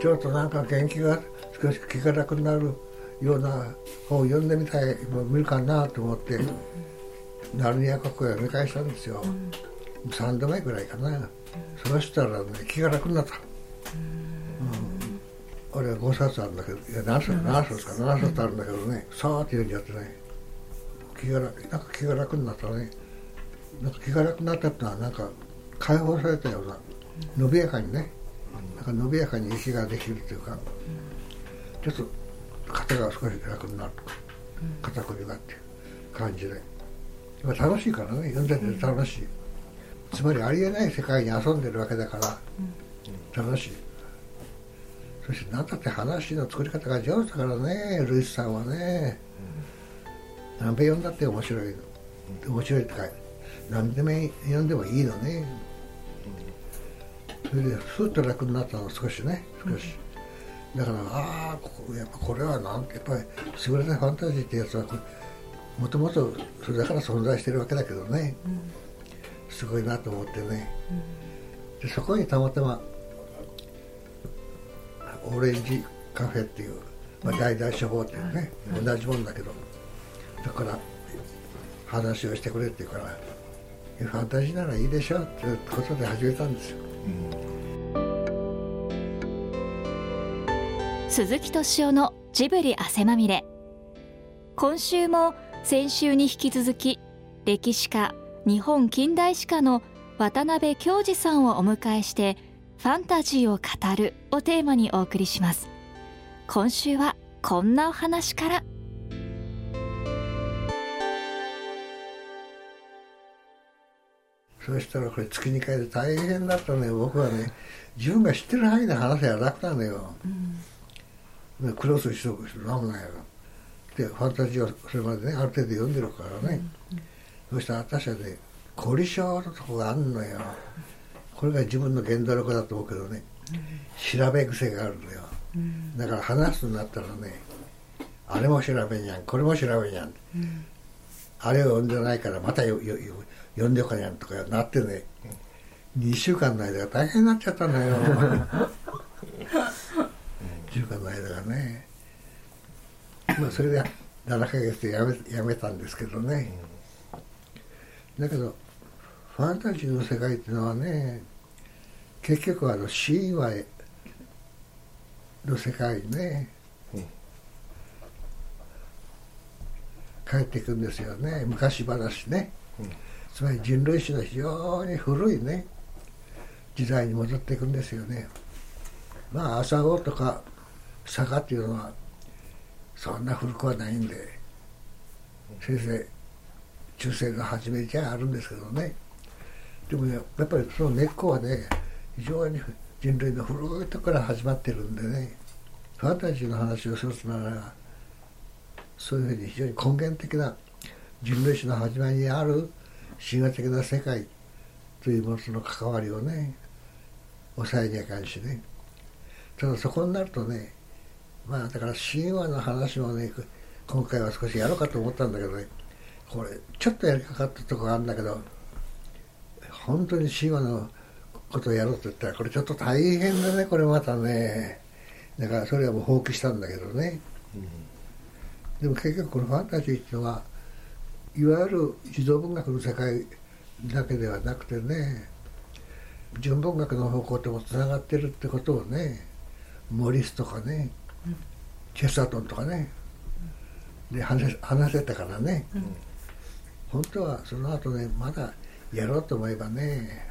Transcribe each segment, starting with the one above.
ちょっとなんか元気が少し気が楽になるような本を読んでみたい見るかなと思って、ナルニア国を読み返したんですよ、3度目ぐらいかな、そうしたらね気が楽になった、うん。俺は5冊あるんだけどいや何冊何冊か7冊あるんだけどねさーって読んじゃってね。気が楽なんか気が楽になったね。なんか気が楽になったってのはなんか解放されたような伸びやかにねか伸びやかに息ができるというか、ちょっと肩が少し楽になるとか、肩こりがっていう感じで、まあ楽しいからね読んでて楽しい、つまりありえない世界に遊んでるわけだから、楽しい。そして何だって話の作り方が上手だからねルイスさんはね、何べ読んだって面白いの。面白いってか何でも読んでもいいのね、それでふっと楽になったの少しね少し、だからああやっぱこれはなんてやっぱり優れたファンタジーってやつはもともとそれだから存在してるわけだけどね、すごいなと思ってね、でそこにたまたまオレンジカフェっていう、まあ、大々処方っていうね、同じもんだけど。だから話をしてくれって言うからファンタジーならいいでしょっていうことで始めたんですよ鈴木敏夫のジブリ汗まみれ今週も先週に引き続き歴史家日本近代史家の渡辺京二さんをお迎えしてファンタジーを語るをテーマにお送りします。今週はこんなお話から。そうしたらこれ月2回で大変だったね僕はね自分が知ってる範囲で話せば楽なのよ、うん、クロスしとく人なんもないよ。でファンタジーはそれまでねある程度読んでるからね、そしたら私はね凝り性のとこがあんのよ。これが自分の原動力だと思うけどね、調べ癖があるのよ、だから話すになったらねあれも調べんやんこれも調べんやん、あれを読んでないからまたよよよ読んでおかにゃんとかなってね2週間の間が大変になっちゃったのよ。2週間の間がね。まあそれで7ヶ月でやめやめたんですけどね。だけどファンタジーの世界っていうのはね結局あの神話の世界にね、帰っていくんですよね。昔話ね、つまり人類史の非常に古いね時代に戻っていくんですよね。まあ朝顔とか坂っていうのはそんな古くはないんで先生中世の初めじゃあるんですけどね。でもやっぱりその根っこはね非常に人類の古いとこから始まってるんでねファンタジーの話をするとならそういうふうに非常に根源的な人類史の始まりにある神話的な世界というものとの関わりをね抑えにゃかんしね。ただそこになるとねまあだから神話の話もね今回は少しやろうかと思ったんだけどねこれちょっとやりかかったとこがあるんだけど本当に神話のことをやろうと言ったらこれちょっと大変だねこれまたね。だからそれはもう放棄したんだけどね、うん、でも結局このファンタジーっていうのはいわゆる児童文学の世界だけではなくてね純文学の方向ともつながってるってことをねモリスとかね、うん、チェスタートンとかねで話せ話せたからね、うん、本当はその後ねまだやろうと思えばね。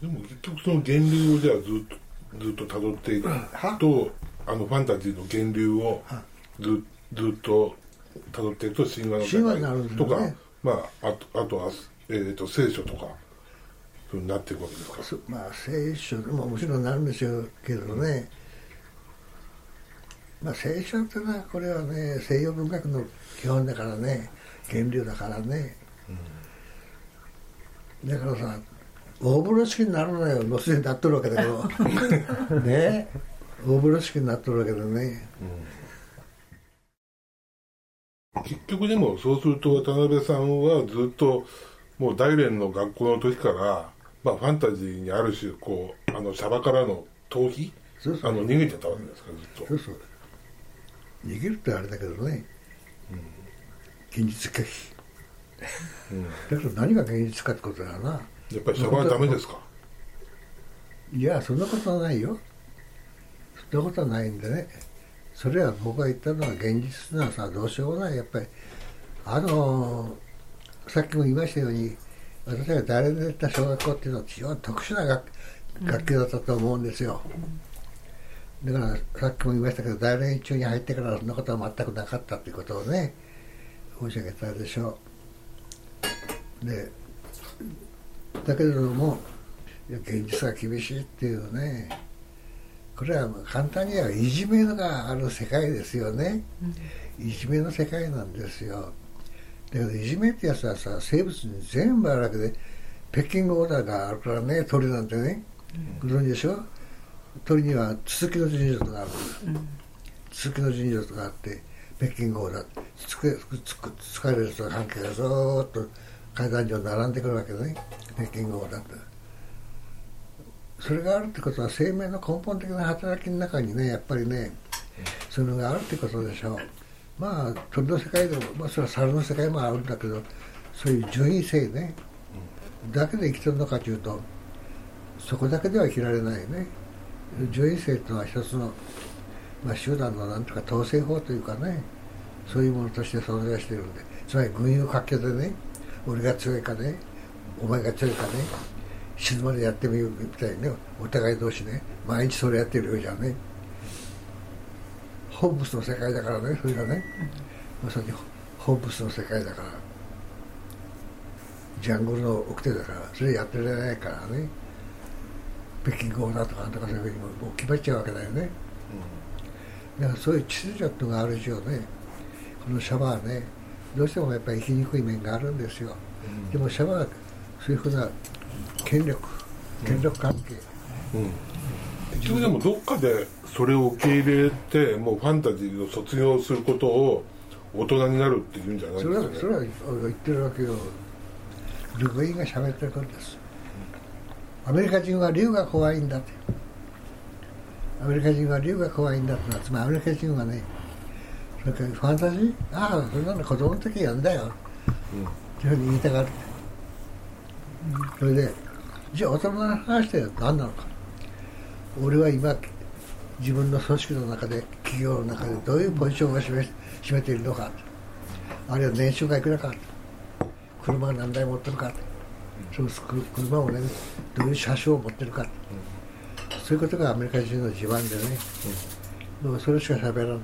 でも結局その源流をじゃあずっとずっと辿っていくとあのファンタジーの源流をずずっと辿っていくと神話の世界とか、ね、まああとあとは、えーと、と聖書とかそうになっていくわけですか？まあ聖書ももちろんなるんでしょうけどね、まあ聖書ってのはこれはね西洋文学の基本だからね。源流だからね、うん、だからさ大風呂敷になるのよ。もうすでになっとるわけだけど。ね。大風呂敷になっとるわけだね、うん、結局でもそうすると渡辺さんはずっともう大連の学校の時から、まあ、ファンタジーにある種こうあのシャバからの逃避？そうそう。あの逃げてたわけですかずっと。そうそう。逃げるってあれだけどね、現実拒否うん。だけど何が現実かってことだな。やっぱりシャバはダメですか？いやそんなことはないよ。そんなことはないんでねそれは僕が言ったのは現実なさどうしようもない。やっぱりあのさっきも言いましたように私が誰で行った小学校っていうのは非常に特殊な学,、学級だったと思うんですよ。だからさっきも言いましたけど大連中に入ってからそんなことは全くなかったっていうことをね申し上げたでしょう。でだけれども現実が厳しいっていうねこれは簡単にはいじめがある世界ですよね、いじめの世界なんですよ。だけどいじめってやつはさ生物に全部あるわけでペッキングオーダーがあるからね鳥なんてね、ご存知でしょ？鳥にはツツキの陣所とかあるんです、ツツキの陣所とかあってペッキングオーダー。つくつく疲れる人の関係がずーっと階段上並んでくるわけね。ペッキングオーダーってそれがあるってことは生命の根本的な働きの中にねやっぱりねそういうのがあるってことでしょう。まあ鳥の世界でも、まあ、それは猿の世界もあるんだけどそういう順位性ねだけで生きてるのかというとそこだけでは生きられないね。順位性というのは一つの、まあ、集団のなんとか統制法というかねそういうものとして存在してるんでつまり群雄割拠でね俺が強いかねお前が強いかね死ぬまでやってみようみたいにね。お互い同士ね。毎日それやってるようじゃね。ホームスの世界だからね。それがね。まさにホームスの世界だから。ジャングルの奥手だから。それやってられないからね。北京語だとかなんとかそういうふうにもう決まっちゃうわけだよね。だからそういう秩序っていうのがある以上ね。このシャバはね。どうしてもやっぱり生きにくい面があるんですよ、でもシャバはそういうふうな権力。権力関係、うん、一応でもどっかでそれを受け入れてもうファンタジーを卒業することを大人になるっていうんじゃないそれはですかね。それは言ってるわけよ。ルグインが喋ってることです。アメリカ人は竜が怖いんだって。アメリカ人は竜が怖いんだってつまりアメリカ人はねそれからファンタジー？ああそんなの子供の時やんだよ、っていうふうに言いたがる。それでじゃあ大人の話って何なのか。俺は今自分の組織の中で企業の中でどういうポジションを占め占めているのか。あるいは年収がいくらか。車が何台持ってるか。そうく車をねどういう車種を持ってるか。そういうことがアメリカ人の自慢でね、うんもうそれしか喋らん。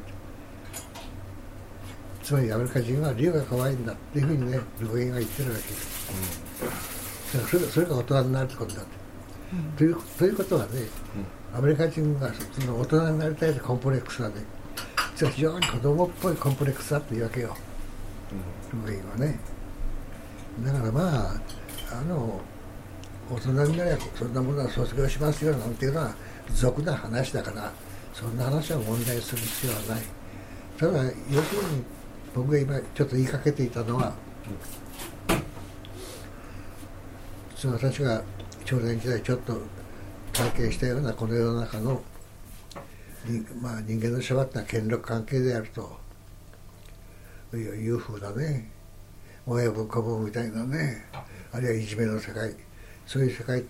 つまりアメリカ人は竜が可愛いんだっていうふうにねルゴインが言ってるわけ。です、うんだからそれそれが大人になるってことだって、というということはね、アメリカ人がその大人になりたいとコンプレックスはね実は非常に子供っぽいコンプレックスだっていうわけよ、ルゴインはね。だからまああの大人になればそんなものは卒業しますよなんていうのは俗な話だからそんな話は問題する必要はない。ただ要するに僕が今ちょっと言いかけていたのは、その私が少年時代ちょっと体験したようなこの世の中のまあ、人間の縛った権力関係であるというふうなね親分子分みたいなねあるいはいじめの世界そういう世界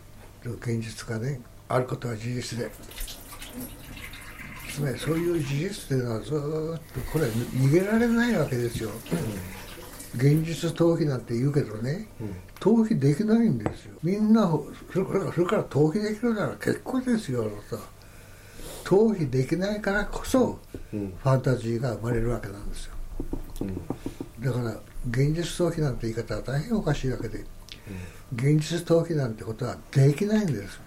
の現実がねあることは事実でつまりそういう事実というのはずっとこれは逃げられないわけですよ、現実逃避なんて言うけどね、逃避できないんですよ。みんなそれからそれから逃避できるなら結構ですよさ逃避できないからこそ、ファンタジーが生まれるわけなんですよ、だから現実逃避なんて言い方は大変おかしいわけで、現実逃避なんてことはできないんです、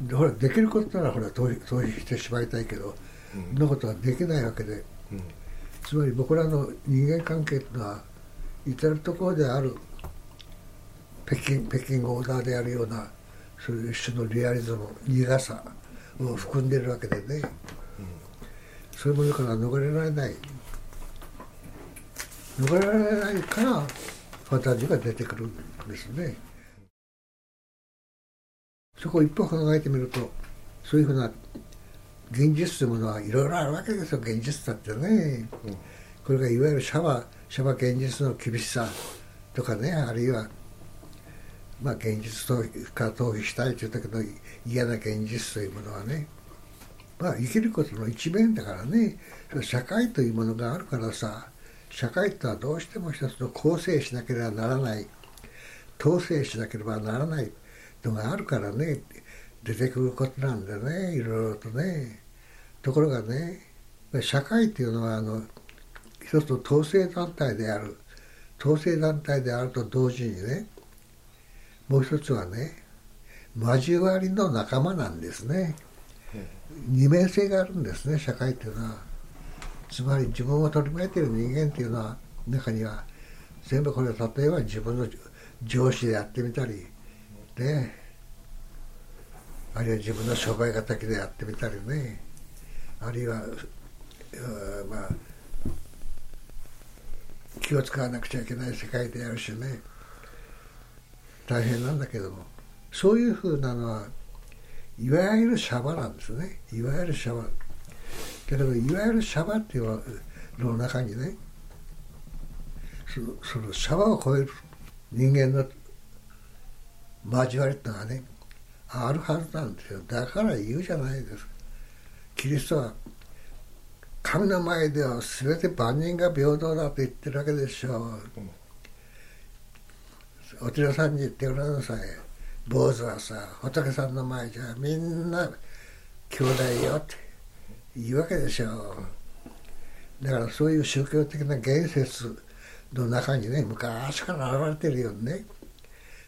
でほらできることならほら逃避逃避してしまいたいけど、そんなことはできないわけで、つまり僕らの人間関係というのは至る所である北京北京オーダーであるようなそういう一種のリアリズム苦さを含んでいるわけでね、そういうものから逃れられない。逃れられないからファンタジーが出てくるんですね。そこを一歩考えてみるとそういうふうな現実というものはいろいろあるわけですよ。現実だってね、うん、これがいわゆるシャバシャバ現実の厳しさとかねあるいはまあ現実から逃避したいという時の嫌な現実というものはねまあ生きることの一面だからね社会というものがあるからさ社会とはどうしても一つの構成しなければならない統制しなければならないのがあるからね出てくることなんでねいろいろとね。ところがね社会っていうのはあの一つの統制団体である統制団体であると同時にねもう一つはね交わりの仲間なんですね。二面性があるんですね社会っていうのは。つまり自分を取り巻いている人間っていうのは中には全部これ例えば自分の上司でやってみたりねあるいは自分の商売敵でやってみたりね。あるいはまあ気を使わなくちゃいけない世界であるしね。大変なんだけども。そういうふうなのはいわゆるシャバなんですね。いわゆるシャバ。だけどいわゆるシャバっていうのの中にねそのシャバを超える人間の交わりってのはねあるはずなんですよ。だから言うじゃないですか。キリストは神の前では全て万人が平等だと言ってるわけでしょう、お寺さんに言ってごらんなさい。坊主はさ仏さんの前じゃみんな兄弟よって言うわけでしょう。だからそういう宗教的な言説の中にね昔から現れてるよね。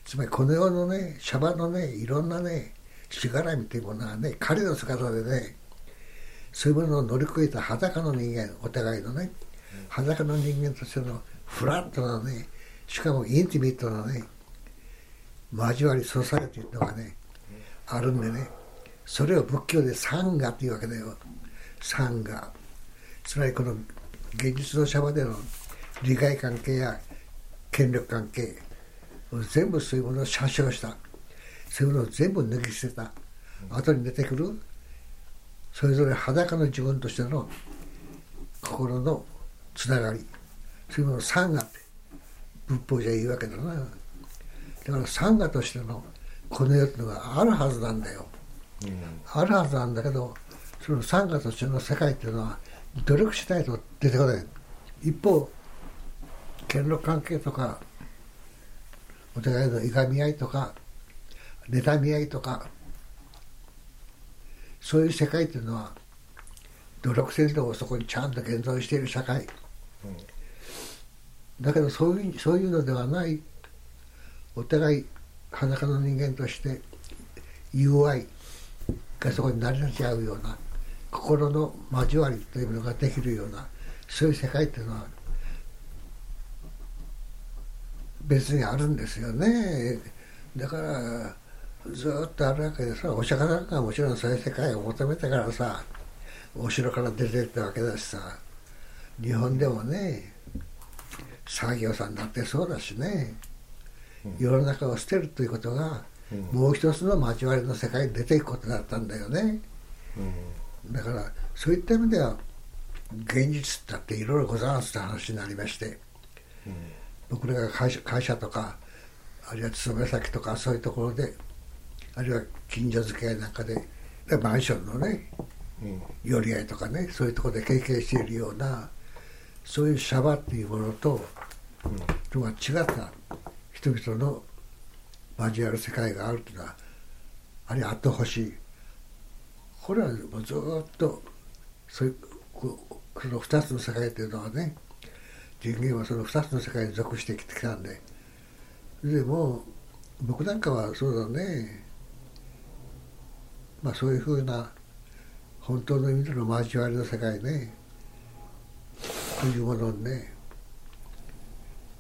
つまりこの世のねシャバのねいろんなねしがらみというものはね彼の姿でねそういうものを乗り越えた裸の人間お互いのね裸の人間としてのフラットなねしかもインティミットなね交わりソサエティのがねあるんでねそれを仏教でサンガっていうわけだよ。サンガ。つまりこの現実のシャバでの利害関係や権力関係全部そういうものを写生した。そういうものを全部脱ぎ捨てた。後に出てくるそれぞれ裸の自分としての心のつながりそういうものを三がって仏法じゃ言うわけだな。だから三がとしてのこの世っていうのがあるはずなんだよ、うん、あるはずなんだけどその三がとしての世界っていうのは努力しないと出てこない。一方権力関係とかお互いのいがみ合いとか妬み合いとかそういう世界っていうのは努力せずともそこにちゃんと現存している社会、だけどそういうそういうのではないお互い裸の人間として友愛がそこに成り立ち合うような心の交わりというのができるようなそういう世界っていうのは別にあるんですよね。だからずっとあるわけでさお釈迦なんかはもちろんそういう世界を求めてからさお城から出ていったわけだしさ日本でもね作業さんだってそうだしね、世の中を捨てるということが、もう一つの交わりの世界に出ていくことだったんだよね、だからそういった意味では現実だっていろいろございますって話になりまして、僕らが会社会社とかあるいは勤め先とかそういうところであるいは近所付き合いなんかでマンションのね、寄り合いとかねそういうところで経験しているようなそういうシャバっていうものと、うん、とは違った人々の交わる世界があるというのはあるいはあってほし。いこれはもうずっとそういうその2つの世界というのはね人間はその2つの世界に属してきてきたんで。でも僕なんかはそうだねまあそういうふうな本当の意味での交わりの世界ね。というものにね。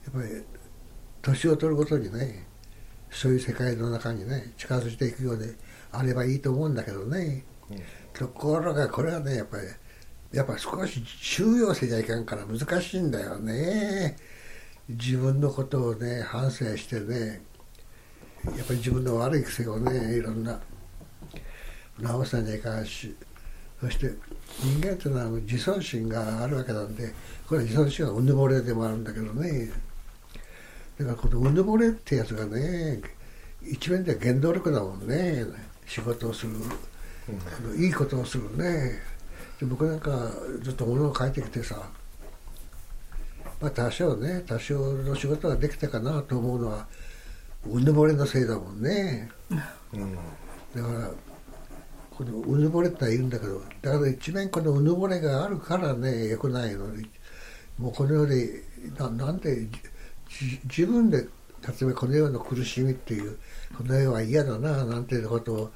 やっぱり年を取るごとにねそういう世界の中にね近づいていくようであればいいと思うんだけどね、うん、ところがこれはねやっぱりやっぱ少し収容せちゃいかんから難しいんだよね。自分のことをね反省してねやっぱり自分の悪い癖をねいろんな直さにゃいかんしそして人間っていうのは自尊心があるわけなんでこれは自尊心はうぬぼれでもあるんだけどね。だからこのうぬぼれってやつがね一面では原動力だもんね。仕事をする、うん、いいことをするね。で僕なんかずっと物を書いてきてさまあ多少ね多少の仕事ができたかなと思うのはうぬぼれのせいだもんね、うん、だからこのうぬぼれって言うんだけどだから一面このうぬぼれがあるからねよくないのに。もうこのようにななんで自分で例えばこのような苦しみっていうこの世は嫌だななんていうことを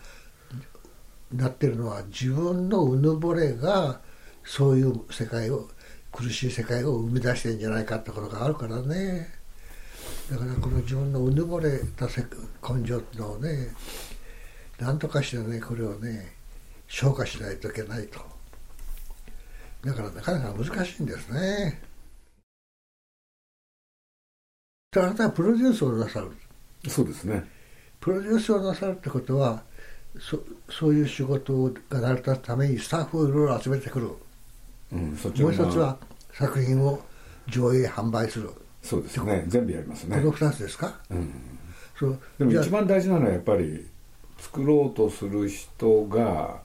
なってるのは自分のうぬぼれがそういう世界を苦しい世界を生み出してんじゃないかってことがあるからね。だからこの自分のうぬぼれた根性っていうのをね何とかしてねこれをね消化しないといけないと。だからなかなか難しいんですね。あなたはプロデュースをなさる？そうですね。プロデュースをなさるってことはそそういう仕事が成り立つためにスタッフをいろいろ集めてくる。うん、そっちもう一つは作品を上映販売する。そうですね。全部やりますね。この2つですか、うん、そう。でも一番大事なのはやっぱり作ろうとする人が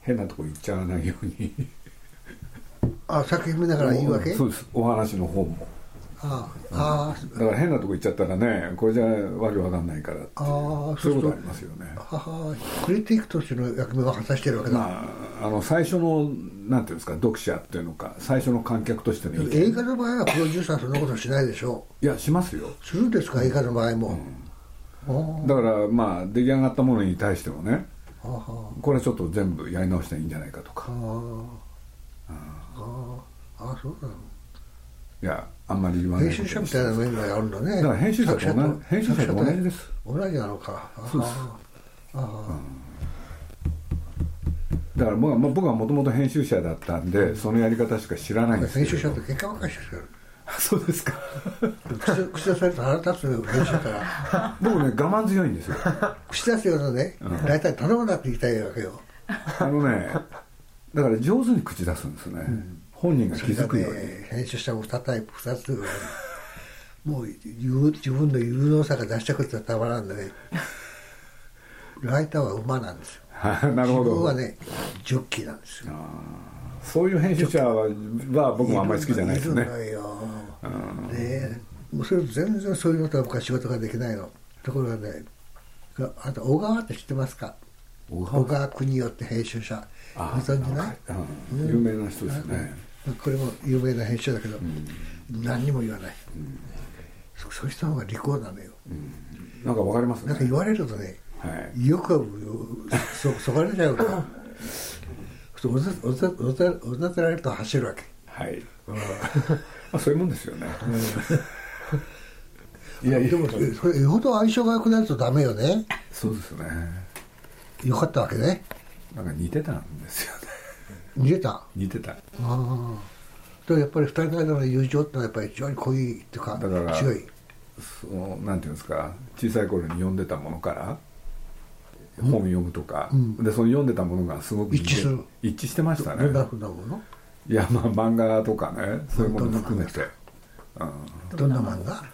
変なとこ行っちゃわないように。あ作品見ながらいいわけ？そうです。お話の方も。ああ、うん、だから変なとこ行っちゃったらねこれじゃわけわかんないからあそういうことありますよね。ははクリティックとしての役目を果たしてるわけだ、まあ、あの最初のなんていうんですか読者っていうのか最初の観客としての映画の場合はプロデューサーそんなことしないでしょう。いやしますよ。するんですか？映画の場合も、うん、だからまあ出来上がったものに対してもねこれちょっと全部やり直したらいいんじゃないかとか。あああそうなの。いやあんまり言わない編集者みたいな面があるんだね。だから編集者と同じ編集者と同じです。同じなのか。そうです。ああ、だから僕はもともと編集者だったんで、そのやり方しか知らないんです編集者って喧嘩ばかりしてるそうですか。口出されると腹立つ編集から。僕ね我慢強いんですよ。口出すようなね、大体頼むなって言いたいわけよ。あのねだから上手に口出すんですね、うん。本人が気づくように、ね、編集者も2タイプ2つ。もう自分の有能さが出したくてたまらんでね。ライターは馬なんですよ。なるほど。自分はねジョッキーなんですよ。そういう編集者は僕もあんまり好きじゃないですね。いるのよそれ全然そういうのとは僕は仕事ができないの。ところがねあと小川って知ってますか？小川？邦夫って編集者。ご存知ない、うん、有名な人ですね、これも有名な編集だけど、うん、何にも言わない、うん、そうした方が利口なのよ、うん、なんかわかりますね。なんか言われるとね、はい、よくそ そがれちゃうからおざおざおざおざてられると走るわけ。はい、まあ、そういうもんですよね、いやでもそれよほど相性が良くなるとダメよね。そうですね。よかったわけね。なんか似てたんですよね。似てた？似てた。ああでやっぱり二人の間の友情ってのはやっぱり非常に濃いっていうかだから強い。そのなんていうんですか小さい頃に読んでたものから本を読むとか、うん、でその読んでたものがすごく一致する。一致してましたね。どんなふうなもの？いやまあ漫画とかねそういうもの含めて。どんな漫画？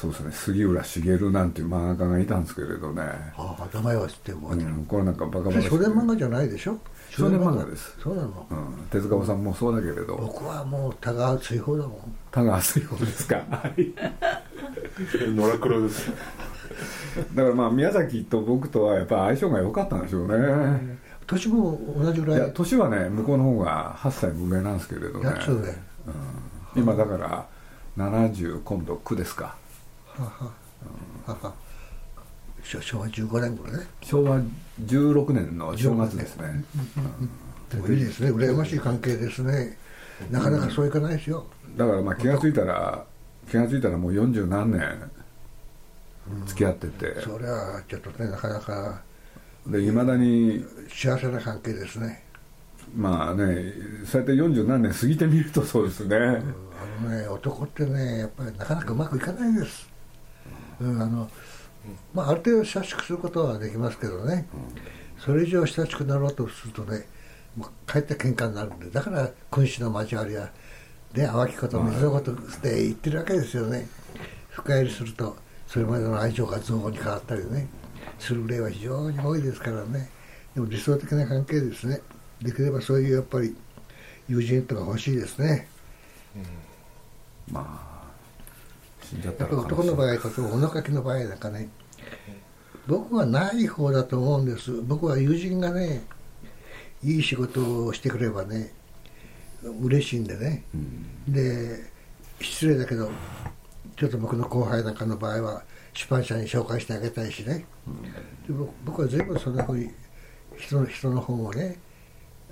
そうですね。杉浦茂なんていう漫画家がいたんですけれどね。ああ名前は知ってるもん、うん、これなんかバカバカ少年漫画じゃないでしょ？少年漫画です。そうなの、うん、手塚さんもそうだけれど。僕はもう田川追放だもん。田川追放ですか？は い野良黒です。だからまあ宮崎と僕とはやっぱ相性が良かったんでしょうね。年も同じぐらい？いや年はね向こうの方が8歳無名なんですけれどね、うん、今だから70今度9ですか昭和15年頃ね。昭和16年の正月ですね、いいですね羨ましい関係ですねなかなかそういかないですよ、だからまあ気が付いたら気が付いたらもう40何年付き合ってて、それはちょっとねなかなかでいまだに幸せな関係ですねまあねそうやって40何年過ぎてみるとそうですね、うん、あのね男ってねやっぱりなかなかうまくいかないですうん、あのまあ、ある程度親しくすることはできますけどね、それ以上親しくなろうとするとねもう帰って喧嘩になるんでだから君主の交わりはで淡きこと水のことって言ってるわけですよね。深入りするとそれまでの愛情が憎悪に変わったりねする例は非常に多いですからね。でも理想的な関係ですね。できればそういうやっぱり友人とか欲しいですね、うん、まあ死んじゃったら男の場合と物書きの場合なんかね。僕はない方だと思うんです。僕は友人がねいい仕事をしてくればね嬉しいんでね、うん、で失礼だけどちょっと僕の後輩なんかの場合は出版社に紹介してあげたいしね、うん、で僕は全部そんなふうに人の人の本をね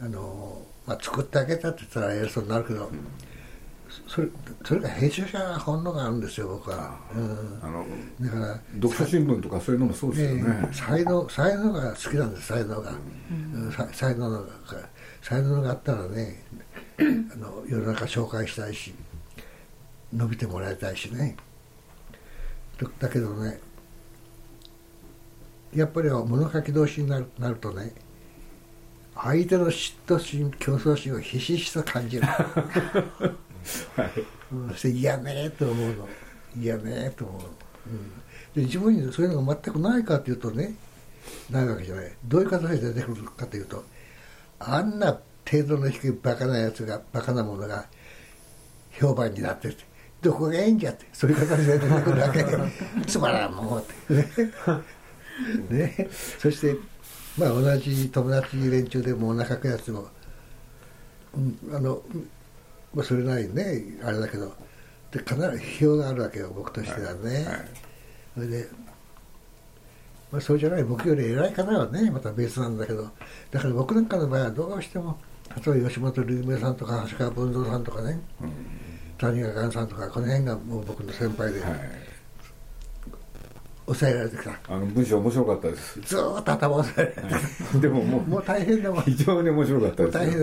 あの、まあ、作ってあげたって言ったら偉そうになるけど、うんそれそれが編集者本能があるんですよ僕は、うん、あのだから読書新聞とかそういうのもそうですよね、ね、才能才能が好きなんです才能が、うん、才能が才能があったらねあの世の中紹介したいし伸びてもらいたいしね。だけどねやっぱり物書き同士になるなるとね相手の嫉妬心競争心をひしひしと感じる はいうん、そして嫌ねと思うの。嫌ねと思うの、うん、で自分にそういうのが全くないかというとねないわけじゃない。どういう形で出てくるかというとあんな程度の低いバカなやつがバカなものが評判になっててどこがいいんじゃってそういう形で出てくるわけで つまらんもんって。ね。ね。そしてまあ同じ友達連中でもお腹くやつも、うん、あのまあ、それなりにねあれだけどで必ず批評があるわけよ僕としてはね、はい。はい、それで、まあ、そうじゃない僕より偉い方はねまた別なんだけどだから僕なんかの場合はどうしても例えば吉本龍明さんとか橋川文蔵さんとかね、うん、谷川寛さんとかこの辺がもう僕の先輩で、はい、抑えられてきた。あの文章面白かったです。ずっと頭押さえられて、はい、でももうもう大変だもん。非常に面白かったです大変。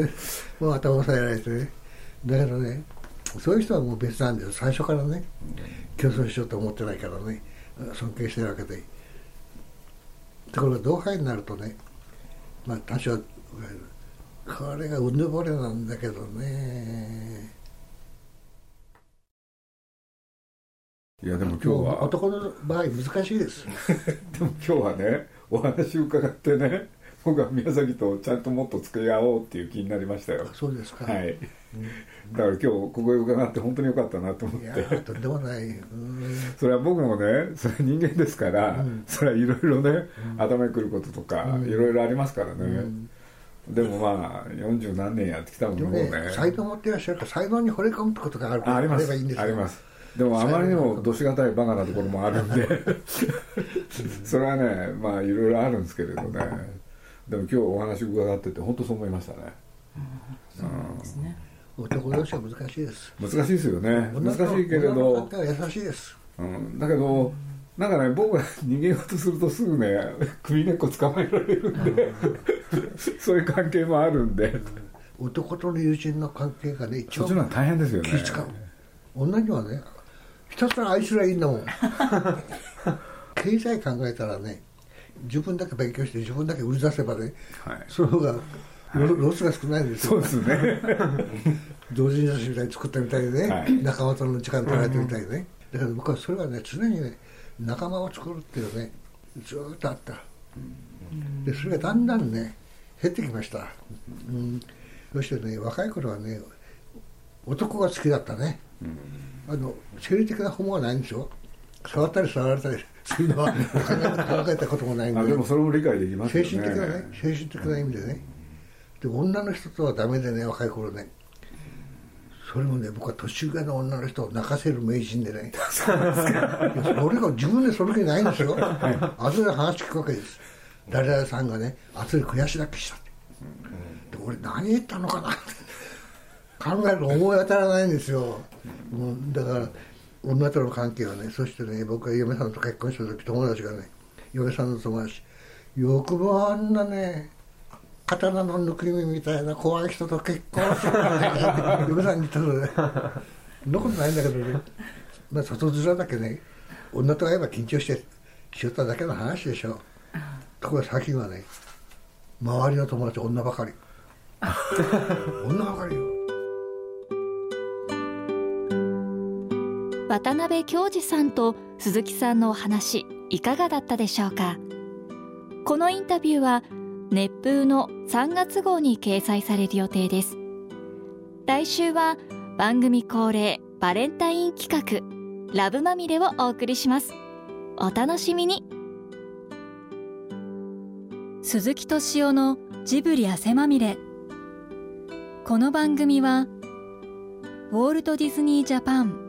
もう頭押さえられてねだけどねそういう人はもう別なんです最初からね競争しようと思ってないからね。尊敬してるわけで。ところが同輩になるとねまあ多少これがうぬぼれなんだけどね。いやでも今日は。男の場合難しいです。でも今日はねお話伺ってね僕は宮崎とちゃんともっと付き合おうっていう気になりましたよ。そうですか。はい、だから今日ここへ伺って本当によかったなと思って。とんでもない。それは僕もねそれ人間ですから、うん、それはいろいろね、うん、頭にくることとかいろいろありますからね、でもまあ四十何年やってきたものね。ね才能持っていらっしゃるから才能に惚れ込むってことがあるあります。あります。でもあまりにもどしがたいバカなところもあるんで。それはねまあいろいろあるんですけれどねでも今日お話伺ってて本当そう思いましたね、うん、そうなんですね。男同士は難しいです。難しいですよね。難しいけれど優しいです、うん、だけどなんかね僕が逃げようとするとすぐね首根っこ捕まえられるんでそういう関係もあるんで。男との友人の関係がね一番そっちの大変ですよね。気使う。女にはねひたすら愛すりゃいいんだもん。経済考えたらね自分だけ勉強して自分だけ売り出せばね、はい、その方がロスが少ないですよ、そうですね。同人雑誌みたいに作ったみたいでね、はい、仲間との時間取られてみたいでね、だから僕はそれはね常にね仲間を作るっていうねずっとあった、でそれがだんだんね減ってきました、うん、そしてね若い頃はね男が好きだったね、あの生理的なホモはないんですよ。触ったり触られたりそういうのは考えたこともないんででもそれも理解できますよね。精神的なね精神的な意味でね、で女の人とはダメでね若い頃ね。それもね僕は年上の女の人を泣かせる名人でね。俺が自分でその気ないんですよ、はい、後で話聞くわけです。誰々さんがね後で悔し泣きしたって、で俺何言ったのかなって。考えると思い当たらないんですよ、うん、だから女との関係はねそしてね僕が嫁さんと結婚した時友達がね嫁さんの友達よくもあんなね刀の抜き身みたいな怖い人と結婚するね 嫁さんに言ったのね。そんなことないんだけどね、まあ、外面だけね女と会えば緊張してしよっただけの話でしょ。ところが先はね周りの友達女ばかり。女上がり渡辺京二さんと鈴木さんのお話いかがだったでしょうか？このインタビューは熱風の3月号に掲載される予定です。来週は番組恒例バレンタイン企画ラブまみれをお送りします。お楽しみに。鈴木敏夫のジブリ汗まみれ。この番組はウォールト・ディズニー・ジャパン